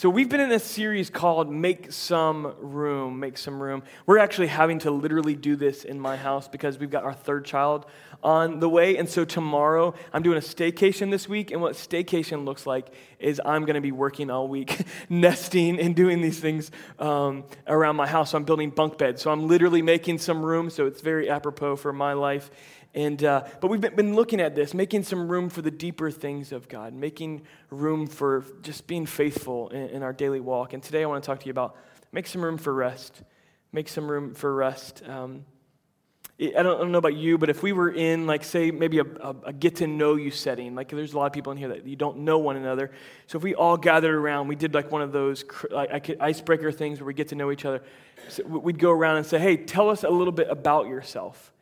So, we've been in a series called Make Some Room. Make Some Room. We're actually having to literally do this in my house because we've got our third child on the way. And so, tomorrow, I'm doing a staycation this week. And what staycation looks like is I'm going to be working all week, nesting and doing these things um, around my house. So, I'm building bunk beds. So, I'm literally making some room. So, it's very apropos for my life. And, uh, but we've been looking at this, making some room for the deeper things of God, making room for just being faithful in, in our daily walk. And today I want to talk to you about make some room for rest. Make some room for rest. Um, I, don't, I don't, know about you, but if we were in, like, say, maybe a, a, a get to know you setting, like there's a lot of people in here that you don't know one another. So if we all gathered around, we did like one of those like, icebreaker things where we get to know each other. So we'd go around and say, hey, tell us a little bit about yourself.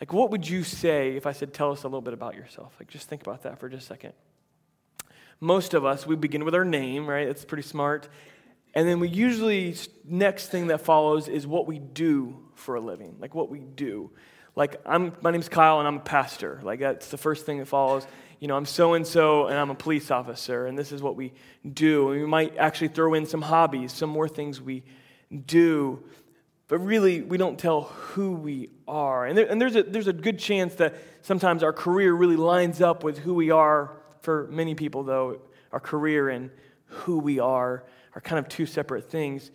Like, what would you say if I said, tell us a little bit about yourself? Like, just think about that for just a second. Most of us, we begin with our name, right? That's pretty smart. And then we usually, next thing that follows is what we do for a living, like what we do. Like, I'm, my name's Kyle and I'm a pastor. Like, that's the first thing that follows. You know, I'm so and so and I'm a police officer, and this is what we do. And we might actually throw in some hobbies, some more things we do but really we don't tell who we are. And, there, and there's, a, there's a good chance that sometimes our career really lines up with who we are. For many people, though, our career and who we are are kind of two separate things.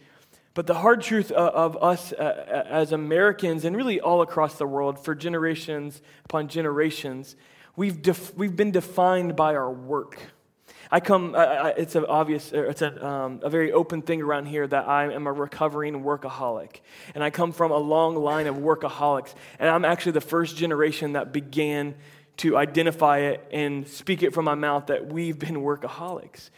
But the hard truth of us uh, as Americans, and really all across the world, for generations upon generations, we've, def- we've been defined by our work. I come, it's an obvious, it's a, um, a very open thing around here that I am a recovering workaholic. And I come from a long line of workaholics. And I'm actually the first generation that began to identify it and speak it from my mouth that we've been workaholics.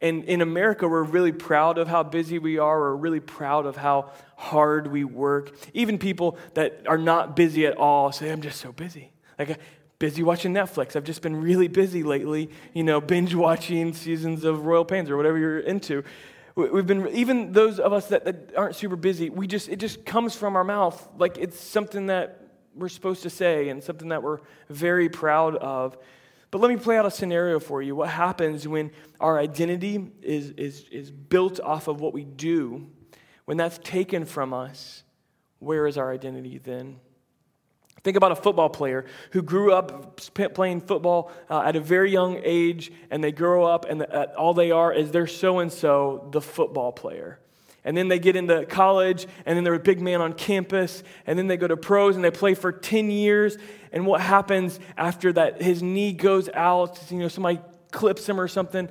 And in America, we're really proud of how busy we are. We're really proud of how hard we work. Even people that are not busy at all say, I'm just so busy. Like, busy watching Netflix. I've just been really busy lately, you know, binge watching seasons of Royal Pains or whatever you're into. We've been, even those of us that, that aren't super busy, we just, it just comes from our mouth like it's something that we're supposed to say and something that we're very proud of. But let me play out a scenario for you. What happens when our identity is, is, is built off of what we do? When that's taken from us, where is our identity then? Think about a football player who grew up playing football uh, at a very young age, and they grow up, and the, uh, all they are is they're so and so, the football player. And then they get into college, and then they're a big man on campus, and then they go to pros and they play for 10 years. And what happens after that? His knee goes out, you know, somebody clips him or something.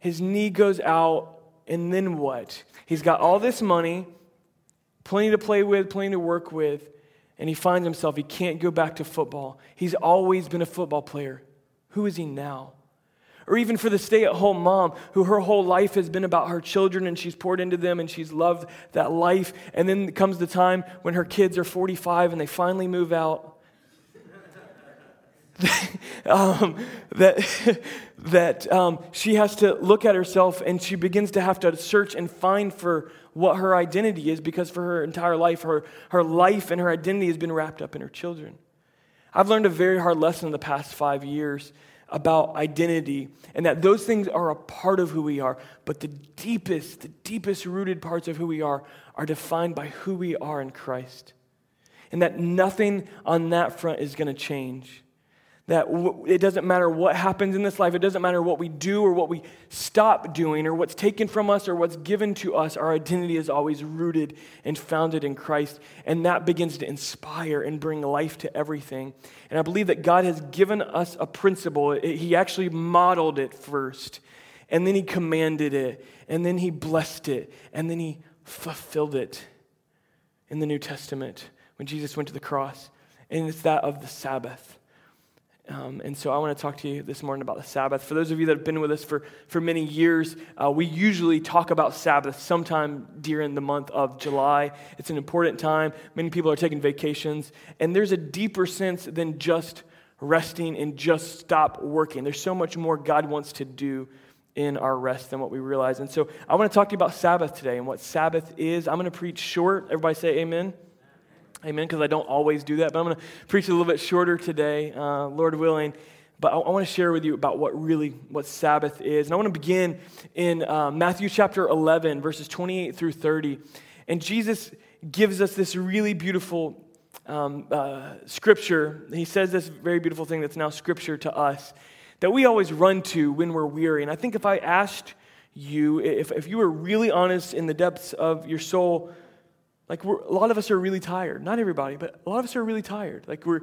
His knee goes out, and then what? He's got all this money, plenty to play with, plenty to work with and he finds himself, he can't go back to football. He's always been a football player. Who is he now? Or even for the stay at home mom who her whole life has been about her children and she's poured into them and she's loved that life. And then comes the time when her kids are 45 and they finally move out. um, that that um, she has to look at herself and she begins to have to search and find for what her identity is because for her entire life, her, her life and her identity has been wrapped up in her children. I've learned a very hard lesson in the past five years about identity and that those things are a part of who we are, but the deepest, the deepest rooted parts of who we are are defined by who we are in Christ. And that nothing on that front is going to change that it doesn't matter what happens in this life, it doesn't matter what we do or what we stop doing or what's taken from us or what's given to us, our identity is always rooted and founded in Christ. And that begins to inspire and bring life to everything. And I believe that God has given us a principle. He actually modeled it first, and then He commanded it, and then He blessed it, and then He fulfilled it in the New Testament when Jesus went to the cross. And it's that of the Sabbath. Um, and so I want to talk to you this morning about the Sabbath. For those of you that have been with us for, for many years, uh, we usually talk about Sabbath sometime during the month of July. It's an important time. Many people are taking vacations. And there's a deeper sense than just resting and just stop working. There's so much more God wants to do in our rest than what we realize. And so I want to talk to you about Sabbath today and what Sabbath is. I'm going to preach short. Everybody say amen. Amen, because I don't always do that, but I'm going to preach a little bit shorter today, uh, Lord willing. but I, I want to share with you about what really what Sabbath is. And I want to begin in uh, Matthew chapter 11, verses 28 through 30. And Jesus gives us this really beautiful um, uh, scripture. He says this very beautiful thing that's now scripture to us that we always run to when we're weary. And I think if I asked you, if, if you were really honest in the depths of your soul, like a lot of us are really tired. Not everybody, but a lot of us are really tired. Like we're,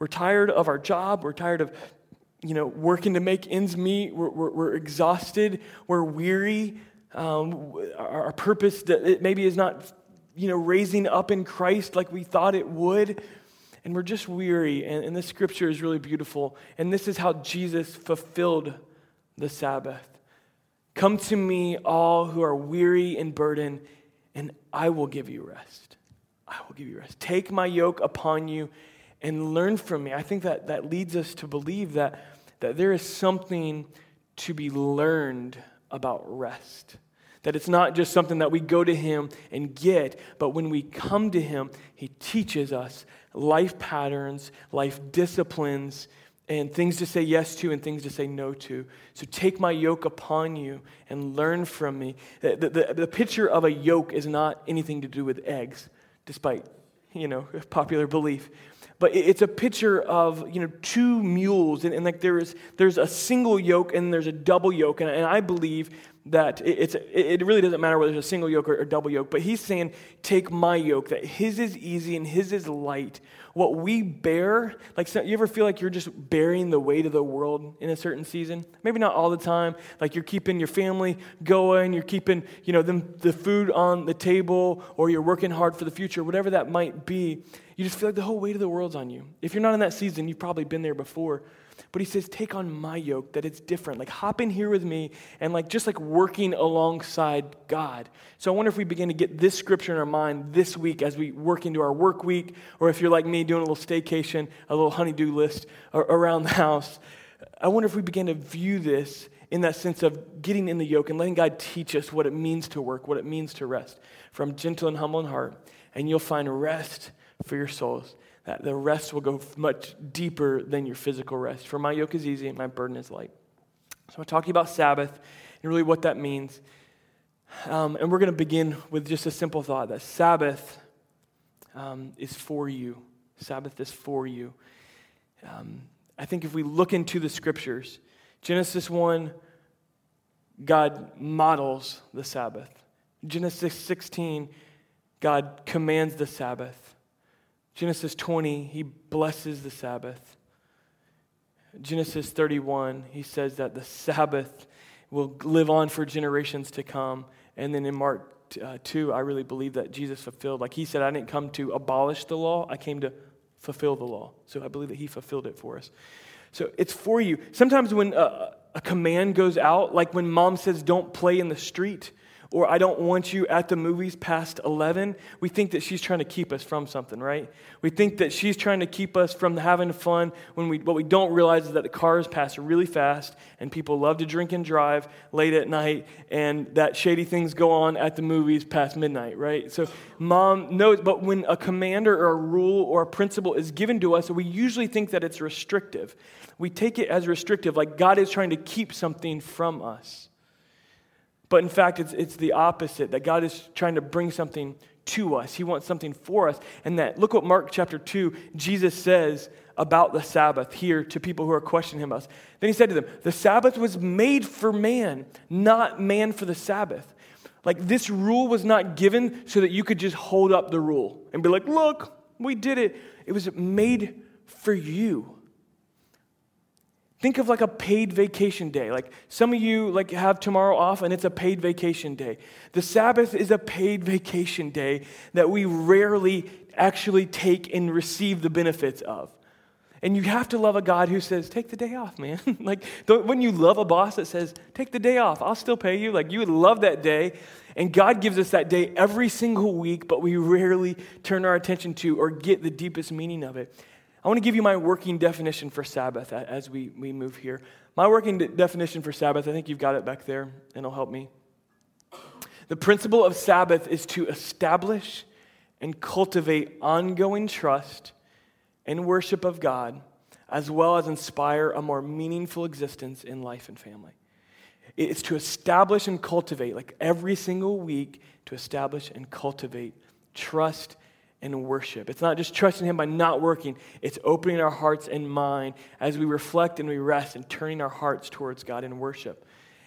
we're tired of our job. We're tired of, you know, working to make ends meet. We're, we're, we're exhausted. We're weary. Um, our, our purpose that maybe is not, you know, raising up in Christ like we thought it would and we're just weary. And, and this scripture is really beautiful. And this is how Jesus fulfilled the Sabbath. Come to me, all who are weary and burdened, I will give you rest. I will give you rest. Take my yoke upon you and learn from me. I think that that leads us to believe that, that there is something to be learned about rest. That it's not just something that we go to Him and get, but when we come to Him, He teaches us life patterns, life disciplines, and things to say yes to and things to say no to. So take my yoke upon you and learn from me. The, the, the, picture of a yoke is not anything to do with eggs, despite, you know, popular belief. But it's a picture of, you know, two mules, and, and like there is, there's a single yoke and there's a double yoke. And, and I believe that it's, it really doesn't matter whether it's a single yoke or, or double yoke, but he's saying, take my yoke, that his is easy and his is light. What we bear, like you ever feel like you're just bearing the weight of the world in a certain season? Maybe not all the time. Like you're keeping your family going, you're keeping, you know, them, the food on the table, or you're working hard for the future, whatever that might be. You just feel like the whole weight of the world's on you. If you're not in that season, you've probably been there before. But he says, take on my yoke, that it's different. Like hop in here with me and like just like working alongside God. So I wonder if we begin to get this scripture in our mind this week as we work into our work week, or if you're like me doing a little staycation, a little honeydew list around the house. I wonder if we begin to view this in that sense of getting in the yoke and letting God teach us what it means to work, what it means to rest from gentle and humble in heart. And you'll find rest for your souls that the rest will go much deeper than your physical rest. For my yoke is easy and my burden is light. So I'm talking about Sabbath and really what that means. Um, and we're going to begin with just a simple thought that Sabbath um, is for you. Sabbath is for you. Um, I think if we look into the scriptures, Genesis 1, God models the Sabbath. Genesis 16, God commands the Sabbath. Genesis 20, he blesses the Sabbath. Genesis 31, he says that the Sabbath will live on for generations to come. And then in Mark uh, 2, I really believe that Jesus fulfilled. Like he said, I didn't come to abolish the law, I came to fulfill the law. So I believe that he fulfilled it for us. So it's for you. Sometimes when a, a command goes out, like when mom says, don't play in the street, or I don't want you at the movies past 11, we think that she's trying to keep us from something, right? We think that she's trying to keep us from having fun when we, what we don't realize is that the cars pass really fast and people love to drink and drive late at night and that shady things go on at the movies past midnight, right? So mom knows, but when a commander or a rule or a principle is given to us, we usually think that it's restrictive. We take it as restrictive, like God is trying to keep something from us. But in fact, it's, it's the opposite that God is trying to bring something to us. He wants something for us. And that, look what Mark chapter 2, Jesus says about the Sabbath here to people who are questioning him. About. Then he said to them, The Sabbath was made for man, not man for the Sabbath. Like this rule was not given so that you could just hold up the rule and be like, Look, we did it. It was made for you. Think of like a paid vacation day. Like some of you like have tomorrow off and it's a paid vacation day. The Sabbath is a paid vacation day that we rarely actually take and receive the benefits of. And you have to love a God who says, take the day off, man. like when you love a boss that says, take the day off, I'll still pay you. Like you would love that day. And God gives us that day every single week, but we rarely turn our attention to or get the deepest meaning of it. I want to give you my working definition for Sabbath as we, we move here. My working de- definition for Sabbath, I think you've got it back there, and it'll help me. The principle of Sabbath is to establish and cultivate ongoing trust and worship of God as well as inspire a more meaningful existence in life and family. It's to establish and cultivate, like every single week, to establish and cultivate trust and worship. It's not just trusting Him by not working, it's opening our hearts and mind as we reflect and we rest and turning our hearts towards God in worship.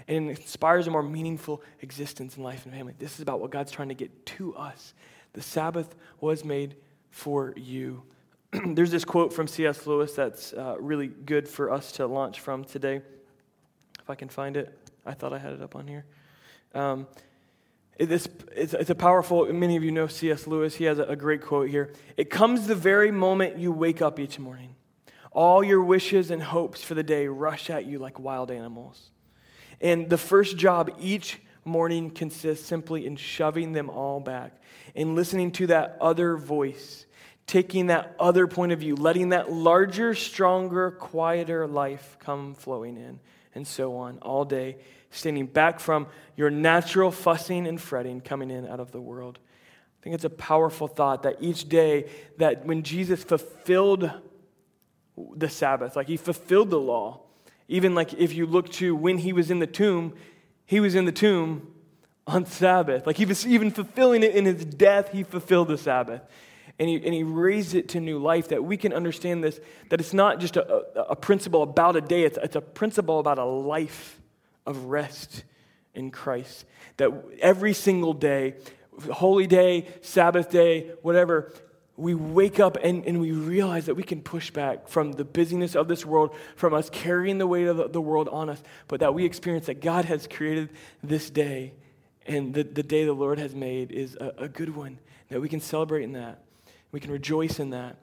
And it inspires a more meaningful existence in life and family. This is about what God's trying to get to us. The Sabbath was made for you. There's this quote from C.S. Lewis that's uh, really good for us to launch from today. If I can find it, I thought I had it up on here. Um, it's, it's, it's, a powerful, many of you know C.S. Lewis. He has a, a great quote here. It comes the very moment you wake up each morning. All your wishes and hopes for the day rush at you like wild animals. And the first job each morning consists simply in shoving them all back and listening to that other voice, taking that other point of view, letting that larger, stronger, quieter life come flowing in, and so on all day standing back from your natural fussing and fretting coming in out of the world. I think it's a powerful thought that each day that when Jesus fulfilled the Sabbath, like he fulfilled the law, even like if you look to when he was in the tomb, he was in the tomb on Sabbath. Like he was even fulfilling it in his death, he fulfilled the Sabbath. And he, and he raised it to new life that we can understand this, that it's not just a, a, a principle about a day, it's, it's a principle about a life of rest in Christ. That every single day, holy day, Sabbath day, whatever, we wake up and, and we realize that we can push back from the busyness of this world, from us carrying the weight of the world on us, but that we experience that God has created this day and the, the day the Lord has made is a, a good one, that we can celebrate in that. We can rejoice in that.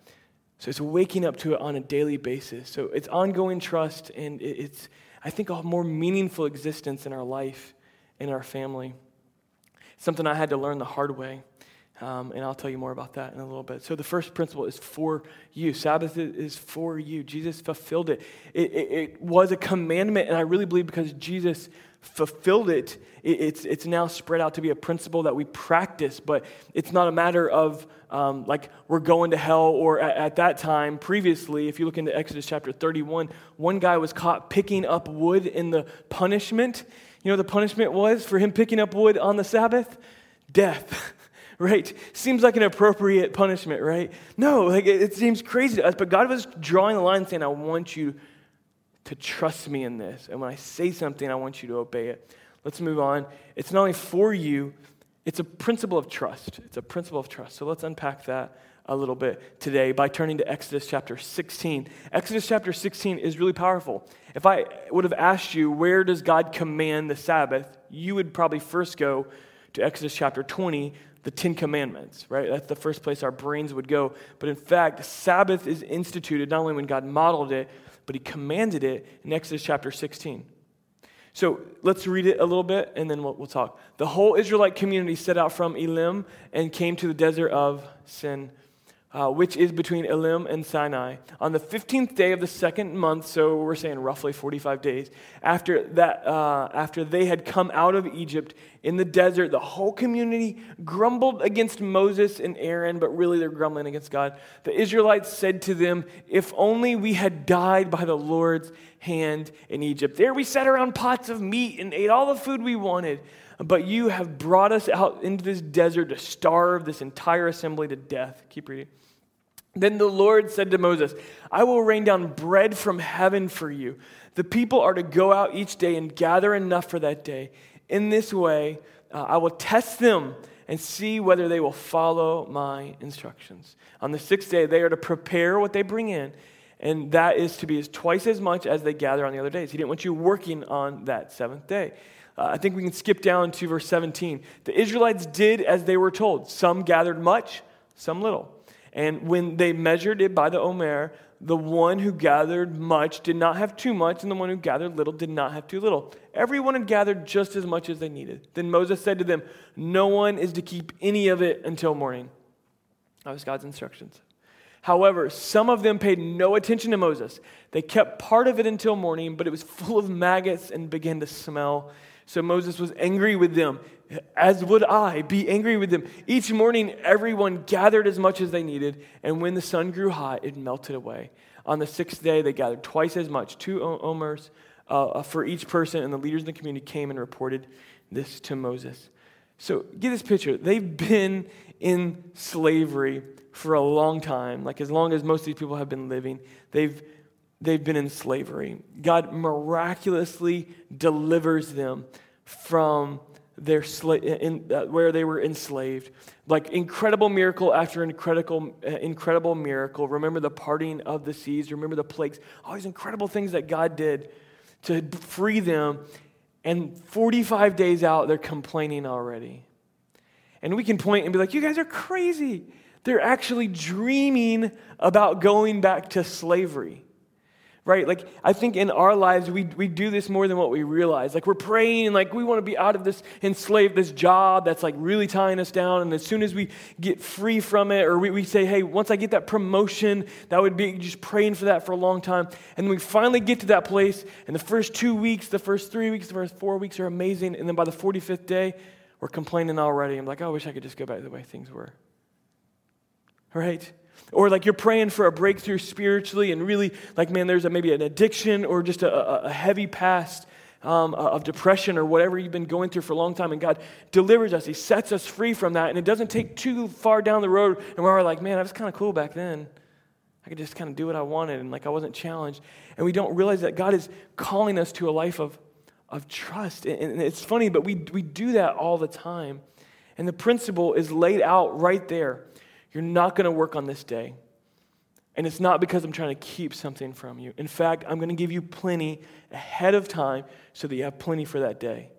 So it's waking up to it on a daily basis. So it's ongoing trust and it's I think, a more meaningful existence in our life, in our family. Something I had to learn the hard way. Um, and I'll tell you more about that in a little bit. So, the first principle is for you. Sabbath is for you. Jesus fulfilled it. It, it, it was a commandment, and I really believe because Jesus fulfilled it, it, it's, it's now spread out to be a principle that we practice, but it's not a matter of um, like we're going to hell, or at, at, that time, previously, if you look into Exodus chapter 31, one guy was caught picking up wood in the punishment. You know the punishment was for him picking up wood on the Sabbath? Death. right? Seems like an appropriate punishment, right? No, like it, it seems crazy to us, but God was drawing the line saying, I want you to trust me in this. And when I say something, I want you to obey it. Let's move on. It's not only for you, it's a principle of trust. It's a principle of trust. So let's unpack that a little bit today by turning to Exodus chapter 16. Exodus chapter 16 is really powerful. If I would have asked you, where does God command the Sabbath? You would probably first go to Exodus chapter 20, the Ten Commandments, right? That's the first place our brains would go. But in fact, the Sabbath is instituted not only when God modeled it, but he commanded it in Exodus chapter 16. So let's read it a little bit and then we'll, we'll, talk. The whole Israelite community set out from Elim and came to the desert of Sin, uh, which is between Elim and Sinai. On the 15th day of the second month, so we're saying roughly 45 days, after, that, uh, after they had come out of Egypt in the desert, the whole community grumbled against Moses and Aaron, but really they're grumbling against God. The Israelites said to them, If only we had died by the Lord's hand in Egypt. There we sat around pots of meat and ate all the food we wanted. But you have brought us out into this desert to starve this entire assembly to death. Keep reading. Then the Lord said to Moses, I will rain down bread from heaven for you. The people are to go out each day and gather enough for that day. In this way, uh, I will test them and see whether they will follow my instructions. On the sixth day, they are to prepare what they bring in and that is to be as twice as much as they gather on the other days. He didn't want you working on that seventh day. Uh, I think we can skip down to verse 17. The Israelites did as they were told. Some gathered much, some little. And when they measured it by the Omer, the one who gathered much did not have too much, and the one who gathered little did not have too little. Everyone had gathered just as much as they needed. Then Moses said to them, No one is to keep any of it until morning. That was God's instructions. However, some of them paid no attention to Moses. They kept part of it until morning, but it was full of maggots and began to smell. So Moses was angry with them, as would I be angry with them. Each morning, everyone gathered as much as they needed, and when the sun grew hot, it melted away. on the sixth day, they gathered twice as much, two omers uh, for each person, and the leaders in the community came and reported this to Moses. So get this picture. They've been in slavery for a long time, like as long as most of these people have been living. They've, they've been in slavery. God miraculously delivers them from their sla- in, uh, where they were enslaved. Like incredible miracle after incredible, uh, incredible miracle. Remember the parting of the seas. Remember the plagues. All these incredible things that God did to free them. And 45 days out, they're complaining already. And we can point and be like, you guys are crazy. They're actually dreaming about going back to slavery. Right? Like, I think in our lives, we, we do this more than what we realize. Like, we're praying, and like, we want to be out of this enslaved, this job that's like really tying us down. And as soon as we get free from it, or we, we say, hey, once I get that promotion, that would be just praying for that for a long time. And we finally get to that place, and the first two weeks, the first three weeks, the first four weeks are amazing. And then by the 45th day, we're complaining already. I'm like, I wish I could just go back to the way things were. Right? Or like you're praying for a breakthrough spiritually, and really, like, man, there's a, maybe an addiction or just a, a heavy past um, of depression or whatever you've been going through for a long time, and God delivers us. He sets us free from that, and it doesn't take too far down the road, and we're like, man, I was kind of cool back then. I could just kind of do what I wanted, and like I wasn't challenged. And we don't realize that God is calling us to a life of of trust. And it's funny, but we, we do that all the time. And the principle is laid out right there. You're not going to work on this day. And it's not because I'm trying to keep something from you. In fact, I'm going to give you plenty ahead of time so that you have plenty for that day.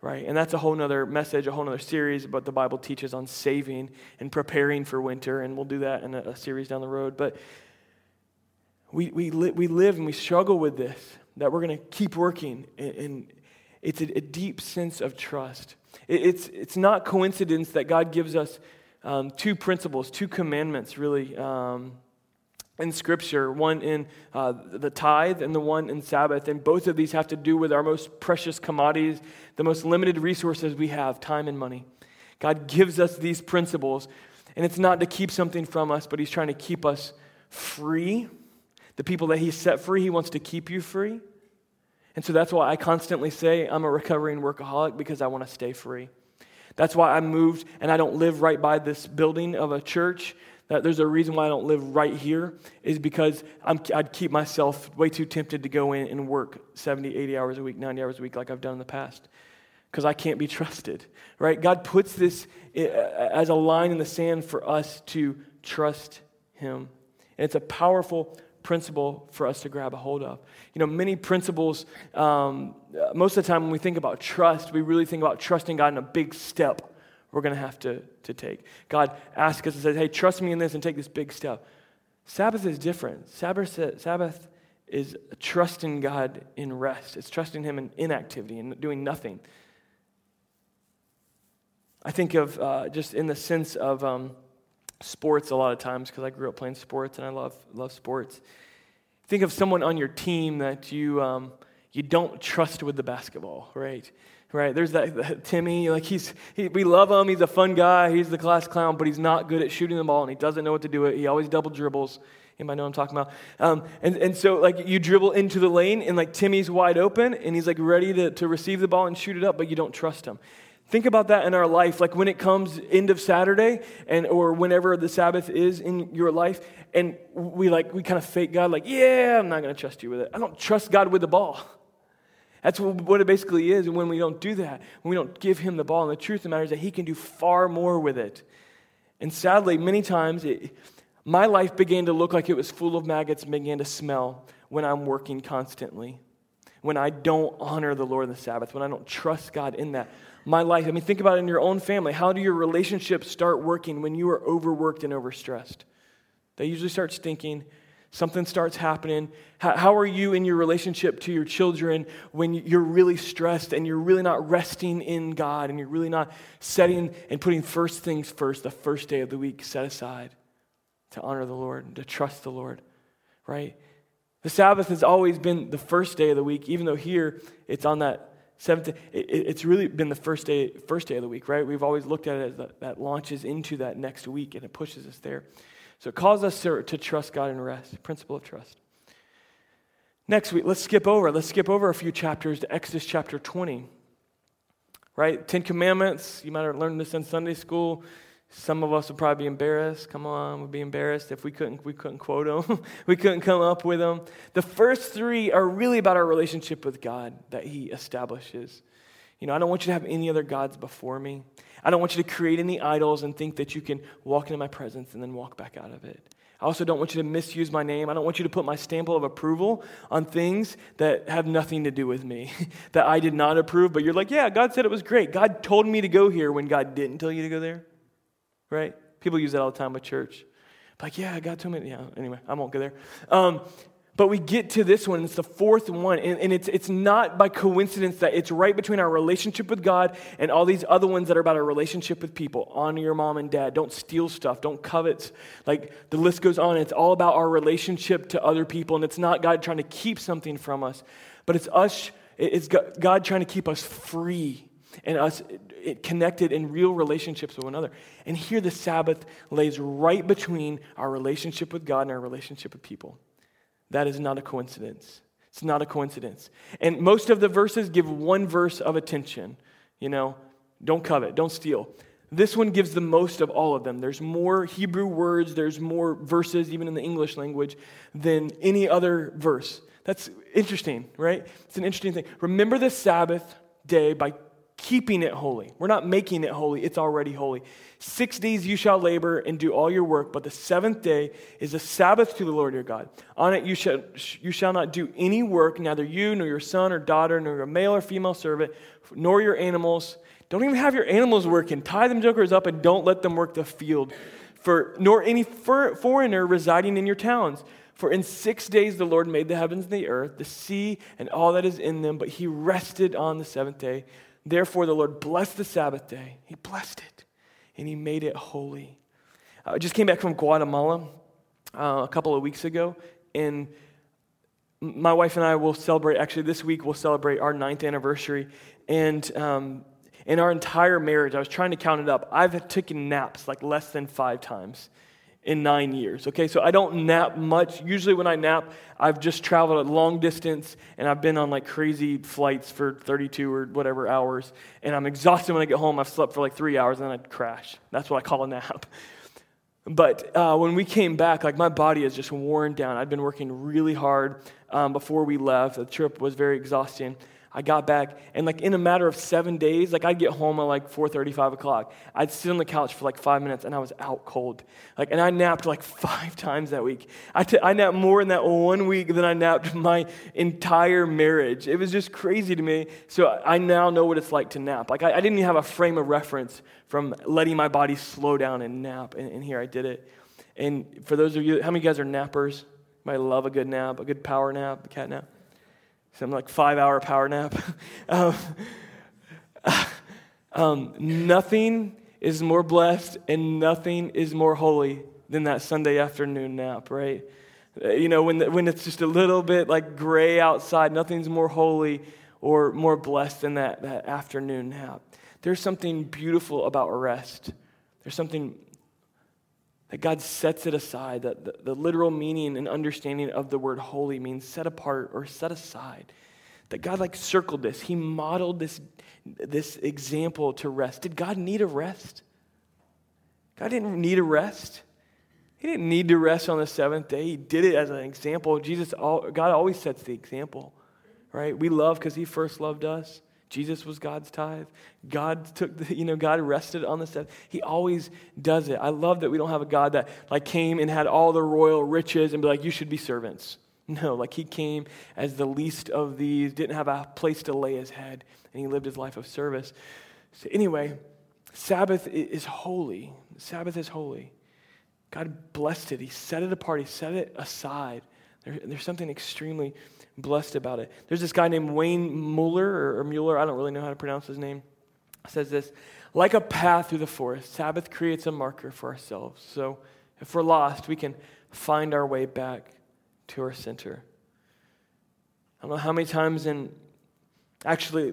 Right? And that's a whole other message, a whole other series about the Bible teaches on saving and preparing for winter. And we'll do that in a, a series down the road. But we, we, li- we live and we struggle with this that we're going to keep working. And it's a, a, deep sense of trust. it's, it's not coincidence that God gives us um, two principles, two commandments, really, um, in Scripture one in uh, the tithe and the one in Sabbath. And both of these have to do with our most precious commodities, the most limited resources we have time and money. God gives us these principles, and it's not to keep something from us, but He's trying to keep us free the people that He set free, He wants to keep you free. And so that's why I constantly say I'm a recovering workaholic because I want to stay free. That's why I moved and I don't live right by this building of a church. That there's a reason why I don't live right here is because i would keep myself way too tempted to go in and work 70, 80 hours a week, 90 hours a week like I've done in the past because I can't be trusted, right? God puts this eh, as a line in the sand for us to trust Him. And it's a powerful principle for us to grab a hold of. You know, many principles, um, most of the time when we think about trust, we really think about trusting God in a big step we're going to have to, to take. God asks us and says, hey, trust me in this and take this big step. Sabbath is different. Sabbath, Sabbath is trusting God in rest, it's trusting Him in inactivity and doing nothing. I think of uh, just in the sense of um, sports a lot of times because I grew up playing sports and I love, love sports. Think of someone on your team that you, um, you don't trust with the basketball, right? Right? There's that, that Timmy, like he's, he, we love him. He's a fun guy. He's the class clown, but he's not good at shooting the ball and he doesn't know what to do it. He always double dribbles. Anybody know what I'm talking about? Um, and, and so, like, you dribble into the lane, and, like, Timmy's wide open, and he's, like, ready to, to receive the ball and shoot it up, but you don't trust him. Think about that in our life, like when it comes end of Saturday and or whenever the Sabbath is in your life, and we like we kind of fake God, like, yeah, I'm not gonna trust you with it. I don't trust God with the ball. That's what it basically is. And when we don't do that, when we don't give him the ball, and the truth of the matter is that he can do far more with it. And sadly, many times it, my life began to look like it was full of maggots and began to smell when I'm working constantly. When I don't honor the Lord in the Sabbath, when I don't trust God in that my life. I mean, think about it in your own family. How do your relationships start working when you are overworked and overstressed? They usually start stinking. Something starts happening. How, how, are you in your relationship to your children when you're really stressed and you're really not resting in God and you're really not setting and putting first things first, the first day of the week set aside to honor the Lord and to trust the Lord, right? The Sabbath has always been the first day of the week, even though here it's on that Seventh, it, it's really been the first day, first day of the week, right? We've always looked at it as that, that launches into that next week and it pushes us there. So it calls us to, to trust God and rest, principle of trust. Next week, let's skip over. Let's skip over a few chapters to Exodus chapter 20. Right? Ten Commandments. You might have learned this in Sunday school. Some of us would probably be embarrassed. Come on, we'd be embarrassed if we couldn't, we couldn't quote them. we couldn't come up with them. The first three are really about our relationship with God that He establishes. You know, I don't want you to have any other gods before me. I don't want you to create any idols and think that you can walk into my presence and then walk back out of it. I also don't want you to misuse my name. I don't want you to put my stamp of approval on things that have nothing to do with me, that I did not approve, but you're like, yeah, God said it was great. God told me to go here when God didn't tell you to go there, right? People use that all the time with church. Like, yeah, God told me. Yeah, anyway, I won't go there. Um, but we get to this one, it's the fourth one, and, and, it's, it's not by coincidence that it's right between our relationship with God and all these other ones that are about our relationship with people. Honor your mom and dad. Don't steal stuff. Don't covet. Like the list goes on. It's all about our relationship to other people, and it's not God trying to keep something from us, but it's us, it's God trying to keep us free and us connected in real relationships with one another. And here the Sabbath lays right between our relationship with God and our relationship with people. That is not a coincidence. It's not a coincidence. And most of the verses give one verse of attention. You know, don't covet, don't steal. This one gives the most of all of them. There's more Hebrew words, there's more verses, even in the English language, than any other verse. That's interesting, right? It's an interesting thing. Remember the Sabbath day by keeping it holy. We're not making it holy, it's already holy. Six days you shall labor and do all your work, but the seventh day is a Sabbath to the Lord your God. On it you shall, you shall not do any work, neither you, nor your son or daughter, nor your male or female servant, nor your animals. Don't even have your animals working. Tie them jokers up and don't let them work the field. For, nor any foreigner residing in your towns. For in six days the Lord made the heavens and the earth, the sea, and all that is in them, but he rested on the seventh day. Therefore, the Lord blessed the Sabbath day. He blessed it, and He made it holy. I just came back from Guatemala uh, a couple of weeks ago, and my wife and I will celebrate, actually, this week we'll celebrate our ninth anniversary. And um, in our entire marriage, I was trying to count it up, I've taken naps like less than five times in nine years. Okay, so I don't nap much. Usually, when I nap, I've just traveled a long distance and I've been on like crazy flights for 32 or whatever hours. And I'm exhausted when I get home. I've slept for like three hours and then I'd crash. That's what I call a nap. But uh, when we came back, like my body is just worn down. I'd been working really hard um, before we left. The trip was very exhausting. I got back, and like in a matter of seven days, like I'd get home at like 4:30, 5 o'clock. I'd sit on the couch for like five minutes, and I was out cold. Like, and I napped like five times that week. I, t- I napped more in that one week than I napped my entire marriage. It was just crazy to me. So I now know what it's like to nap. Like I, I didn't even have a frame of reference from letting my body slow down and nap, and, and here I did it. And for those of you, how many of you guys are nappers? Might love a good nap, a good power nap, a cat nap some like five hour power nap. um, um, nothing is more blessed and nothing is more holy than that Sunday afternoon nap, right? Uh, you know, when, the, when it's just a little bit like gray outside, nothing's more holy or more blessed than that, that afternoon nap. There's something beautiful about rest. There's something that God sets it aside, that the, the, literal meaning and understanding of the word holy means set apart or set aside. That God like circled this. He modeled this, this example to rest. Did God need a rest? God didn't need a rest. He didn't need to rest on the seventh day. He did it as an example. Jesus, God always sets the example, right? We love because he first loved us. Jesus was God's tithe. God took the, you know, God rested on the seventh. He always does it. I love that we don't have a God that like came and had all the royal riches and be like, you should be servants. No, like he came as the least of these, didn't have a place to lay his head, and he lived his life of service. So anyway, Sabbath is holy. Sabbath is holy. God blessed it. He set it apart. He set it aside. There, there's something extremely blessed about it. There's this guy named Wayne Muller, or, Muller, I don't really know how to pronounce his name, says this like a path through the forest, Sabbath creates a marker for ourselves. So if we're lost, we can find our way back to our center. I don't know how many times in, actually,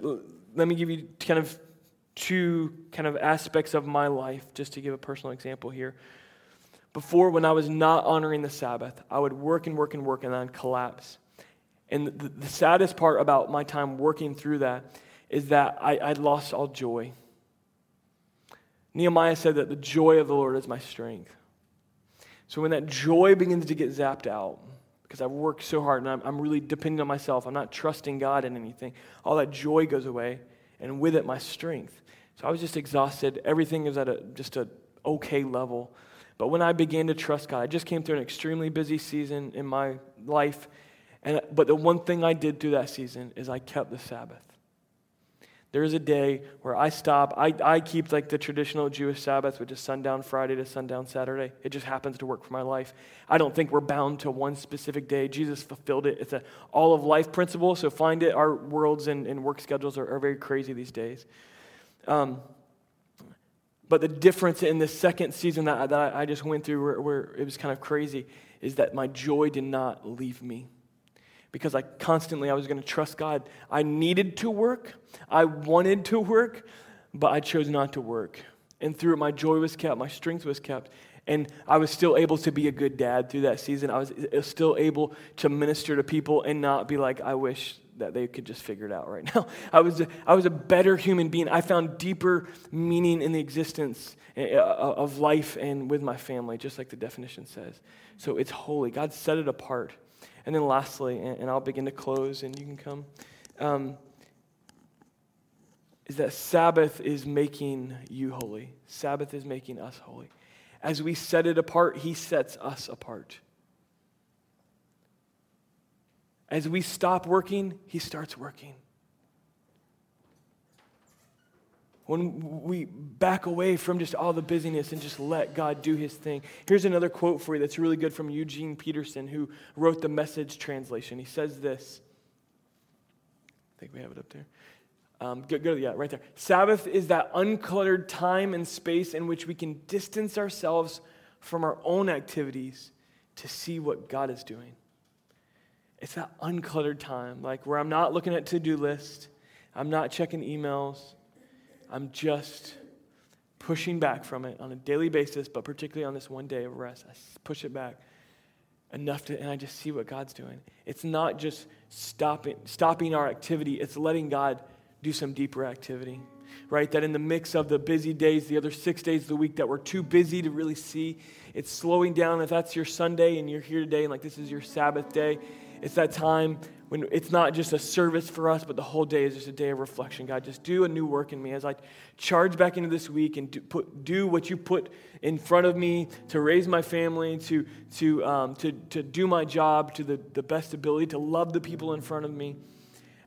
let me give you kind of two kind of aspects of my life, just to give a personal example here. Before, when I was not honoring the Sabbath, I would work and work and work and then collapse. And the, the saddest part about my time working through that is that I, I lost all joy. Nehemiah said that the joy of the Lord is my strength. So when that joy begins to get zapped out, because I've worked so hard and I'm, I'm really depending on myself, I'm not trusting God in anything, all that joy goes away, and with it, my strength. So I was just exhausted. Everything is at a, just a okay level. But when I began to trust God, I just came through an extremely busy season in my life. And, but the one thing I did through that season is I kept the Sabbath. There is a day where I stop. I, I keep like the traditional Jewish Sabbath, which is sundown Friday to sundown Saturday. It just happens to work for my life. I don't think we're bound to one specific day. Jesus fulfilled it. It's an all of life principle, so find it. Our worlds and, and work schedules are, are very crazy these days. Um, but the difference in the second season that, that I just went through, where, where it was kind of crazy, is that my joy did not leave me because I constantly I was going to trust God. I needed to work. I wanted to work, but I chose not to work. And through it my joy was kept, my strength was kept, and I was still able to be a good dad through that season. I was still able to minister to people and not be like I wish that they could just figure it out right now. I was a, I was a better human being. I found deeper meaning in the existence eh, eh, of life and with my family, just like the definition says. So it's holy. God set it apart. And then lastly, and, I'll begin to close and you can come, um, is that Sabbath is making you holy. Sabbath is making us holy. As we set it apart, He sets us apart. As we stop working, He starts working. When we back away from just all the busyness and just let God do his thing. Here's another quote for you that's really good from Eugene Peterson, who wrote the message translation. He says this. I think we have it up there. Um, go, go, yeah, right there. Sabbath is that uncluttered time and space in which we can distance ourselves from our own activities to see what God is doing. It's that uncluttered time, like where I'm not looking at to-do list, I'm not checking emails, I'm just pushing back from it on a daily basis, but particularly on this one day of rest. I push it back enough to, and I just see what God's doing. It's not just stopping, stopping our activity, it's letting God do some deeper activity, right? That in the mix of the busy days, the other six days of the week that we're too busy to really see, it's slowing down. If that's your Sunday and you're here today and like this is your Sabbath day, it's that time when it's not just a service for us, but the whole day is just a day of reflection. God, just do a new work in me as I charge back into this week and do, put, do what you put in front of me to raise my family, to, to, um, to, to do my job to the, the best ability, to love the people in front of me.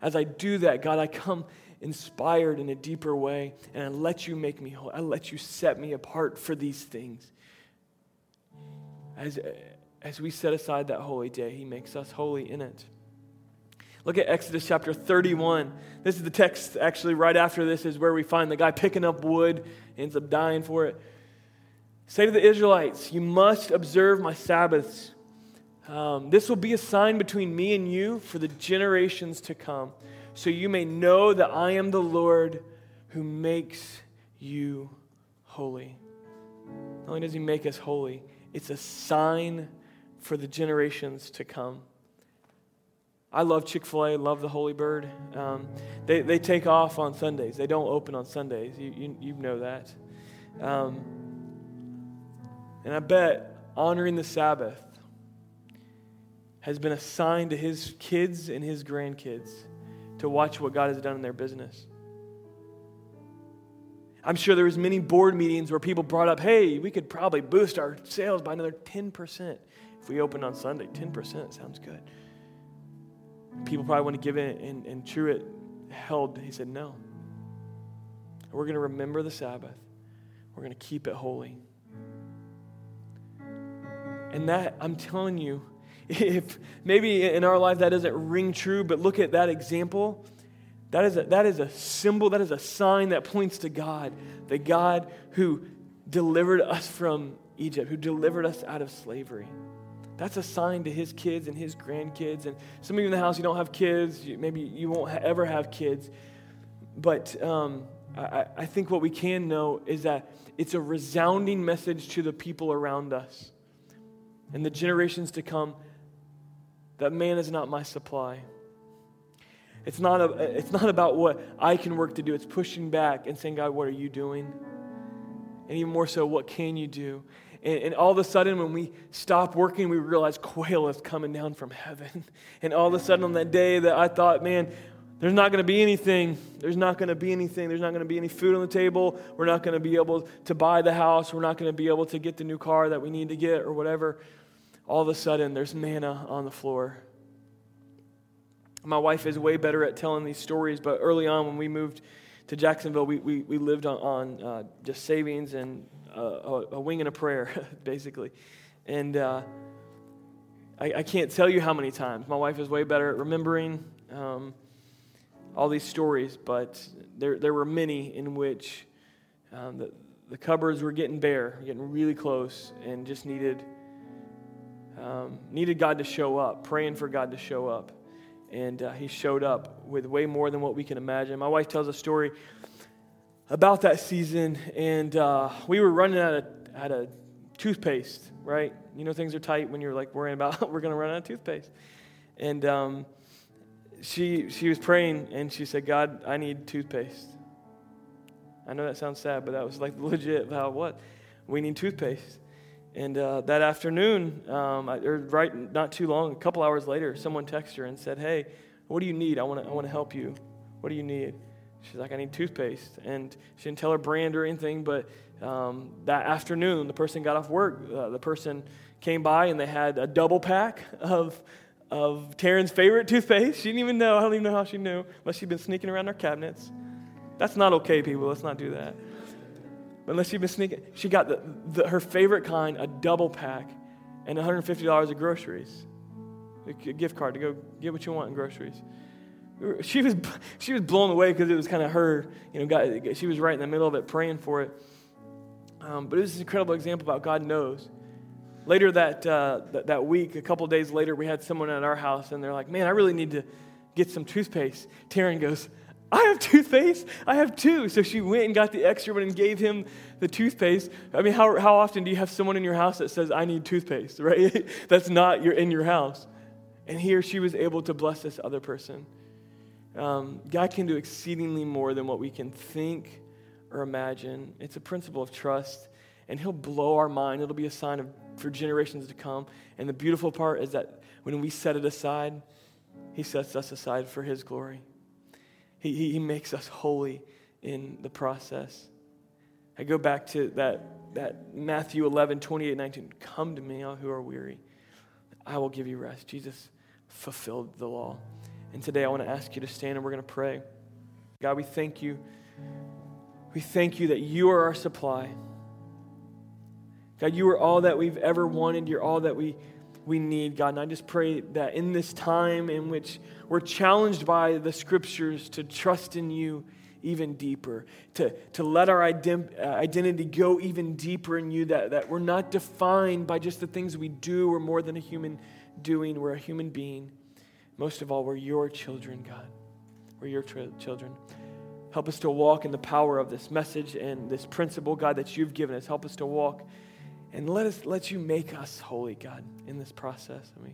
As I do that, God, I come inspired in a deeper way, and I let you make me whole. I let you set me apart for these things. As, as we set aside that holy day, He makes us holy in it. Look at Exodus chapter 31. This is the text, actually, right after this is where we find the guy picking up wood, ends up dying for it. Say to the Israelites, You must observe my Sabbaths. Um, this will be a sign between me and you for the generations to come, so you may know that I am the Lord who makes you holy. Not only does he make us holy, it's a sign for the generations to come. I love Chick fil A, love the Holy Bird. Um, they, they take off on Sundays, they don't open on Sundays. You, you, you know that. Um, and I bet honoring the Sabbath has been a sign to his kids and his grandkids to watch what God has done in their business. I'm sure there was many board meetings where people brought up, hey, we could probably boost our sales by another 10% if we opened on Sunday. 10% sounds good people probably want to give it, and, and Truett held, he said, no. We're going to remember the Sabbath, we're going to keep it holy. And that, I'm telling you, if maybe in our life that doesn't ring true, but look at that example. That is, a, that is a symbol, that is a sign that points to God, the God who delivered us from Egypt, who delivered us out of slavery. That's a sign to his kids and his grandkids. And some of you in the house, you don't have kids. Maybe you won't ever have kids. But um, I, I think what we can know is that it's a resounding message to the people around us and the generations to come that man is not my supply. It's not, a, it's not about what I can work to do. It's pushing back and saying, God, what are you doing? And even more so, what can you do? And, and, all of a sudden, when we stop working, we realize quail is coming down from heaven. And all of a sudden, on that day that I thought, man, there's not going to be anything. There's not going to be anything. There's not going to be any food on the table. We're not going to be able to buy the house. We're not going to be able to get the new car that we need to get or whatever. All of a sudden, there's manna on the floor. My wife is way better at telling these stories, but early on when we moved to Jacksonville, we, we, we lived on, on uh, just savings and uh, a, wing and a prayer, basically. And uh, I, I, can't tell you how many times. My wife is way better at remembering. Um, all these stories, but there, there were many in which um, the, the cupboards were getting bare, getting really close, and just needed, um, needed God to show up, praying for God to show up. And uh, He showed up with way more than what we can imagine. My wife tells a story about that season, and uh, we were running out of, out of toothpaste, right? You know, things are tight when you're like worrying about we're going to run out of toothpaste. And um, she, she was praying and she said, God, I need toothpaste. I know that sounds sad, but that was like legit about what? We need toothpaste. And uh, that afternoon, um, I, or right not too long, a couple hours later, someone texted her and said, Hey, what do you need? I want to I wanna help you. What do you need? She's like, I need toothpaste. And she didn't tell her brand or anything, but um, that afternoon, the person got off work. Uh, the person came by and they had a double pack of of Taryn's favorite toothpaste. She didn't even know. I don't even know how she knew, unless she'd been sneaking around our cabinets. That's not okay, people. Let's not do that. Unless you've been sneaking, she got the, the, her favorite kind, a double pack, and $150 of groceries. A gift card to go get what you want in groceries. She was, she was blown away because it was kind of her, you know, God, she was right in the middle of it praying for it. Um, but it was an incredible example about God knows. Later that, uh, that, that, week, a couple days later, we had someone at our house, and they're like, Man, I really need to get some toothpaste. Taryn goes, I have toothpaste. I have two. So she went and got the extra one and gave him the toothpaste. I mean, how, how often do you have someone in your house that says, I need toothpaste, right? That's not your, in your house. And he or she was able to bless this other person. Um, God can do exceedingly more than what we can think or imagine. It's a principle of trust, and He'll blow our mind. It'll be a sign of for generations to come. And the beautiful part is that when we set it aside, He sets us aside for His glory. He, he, makes us holy in the process. I go back to that, that Matthew 11, 28, 19. Come to me, all who are weary. I will give you rest. Jesus fulfilled the law. And today I want to ask you to stand and we're going to pray. God, we thank you. We thank you that you are our supply. God, you are all that we've ever wanted. You're all that we, we need, God. And I just pray that in this time in which we're challenged by the scriptures to trust in you even deeper, to, to let our ident- uh, identity go even deeper in you, that, that we're not defined by just the things we do. We're more than a human doing, we're a human being. Most of all, we're your children, God. We're your tra- children. Help us to walk in the power of this message and this principle, God, that you've given us. Help us to walk and let us let you make us holy, God, in this process. I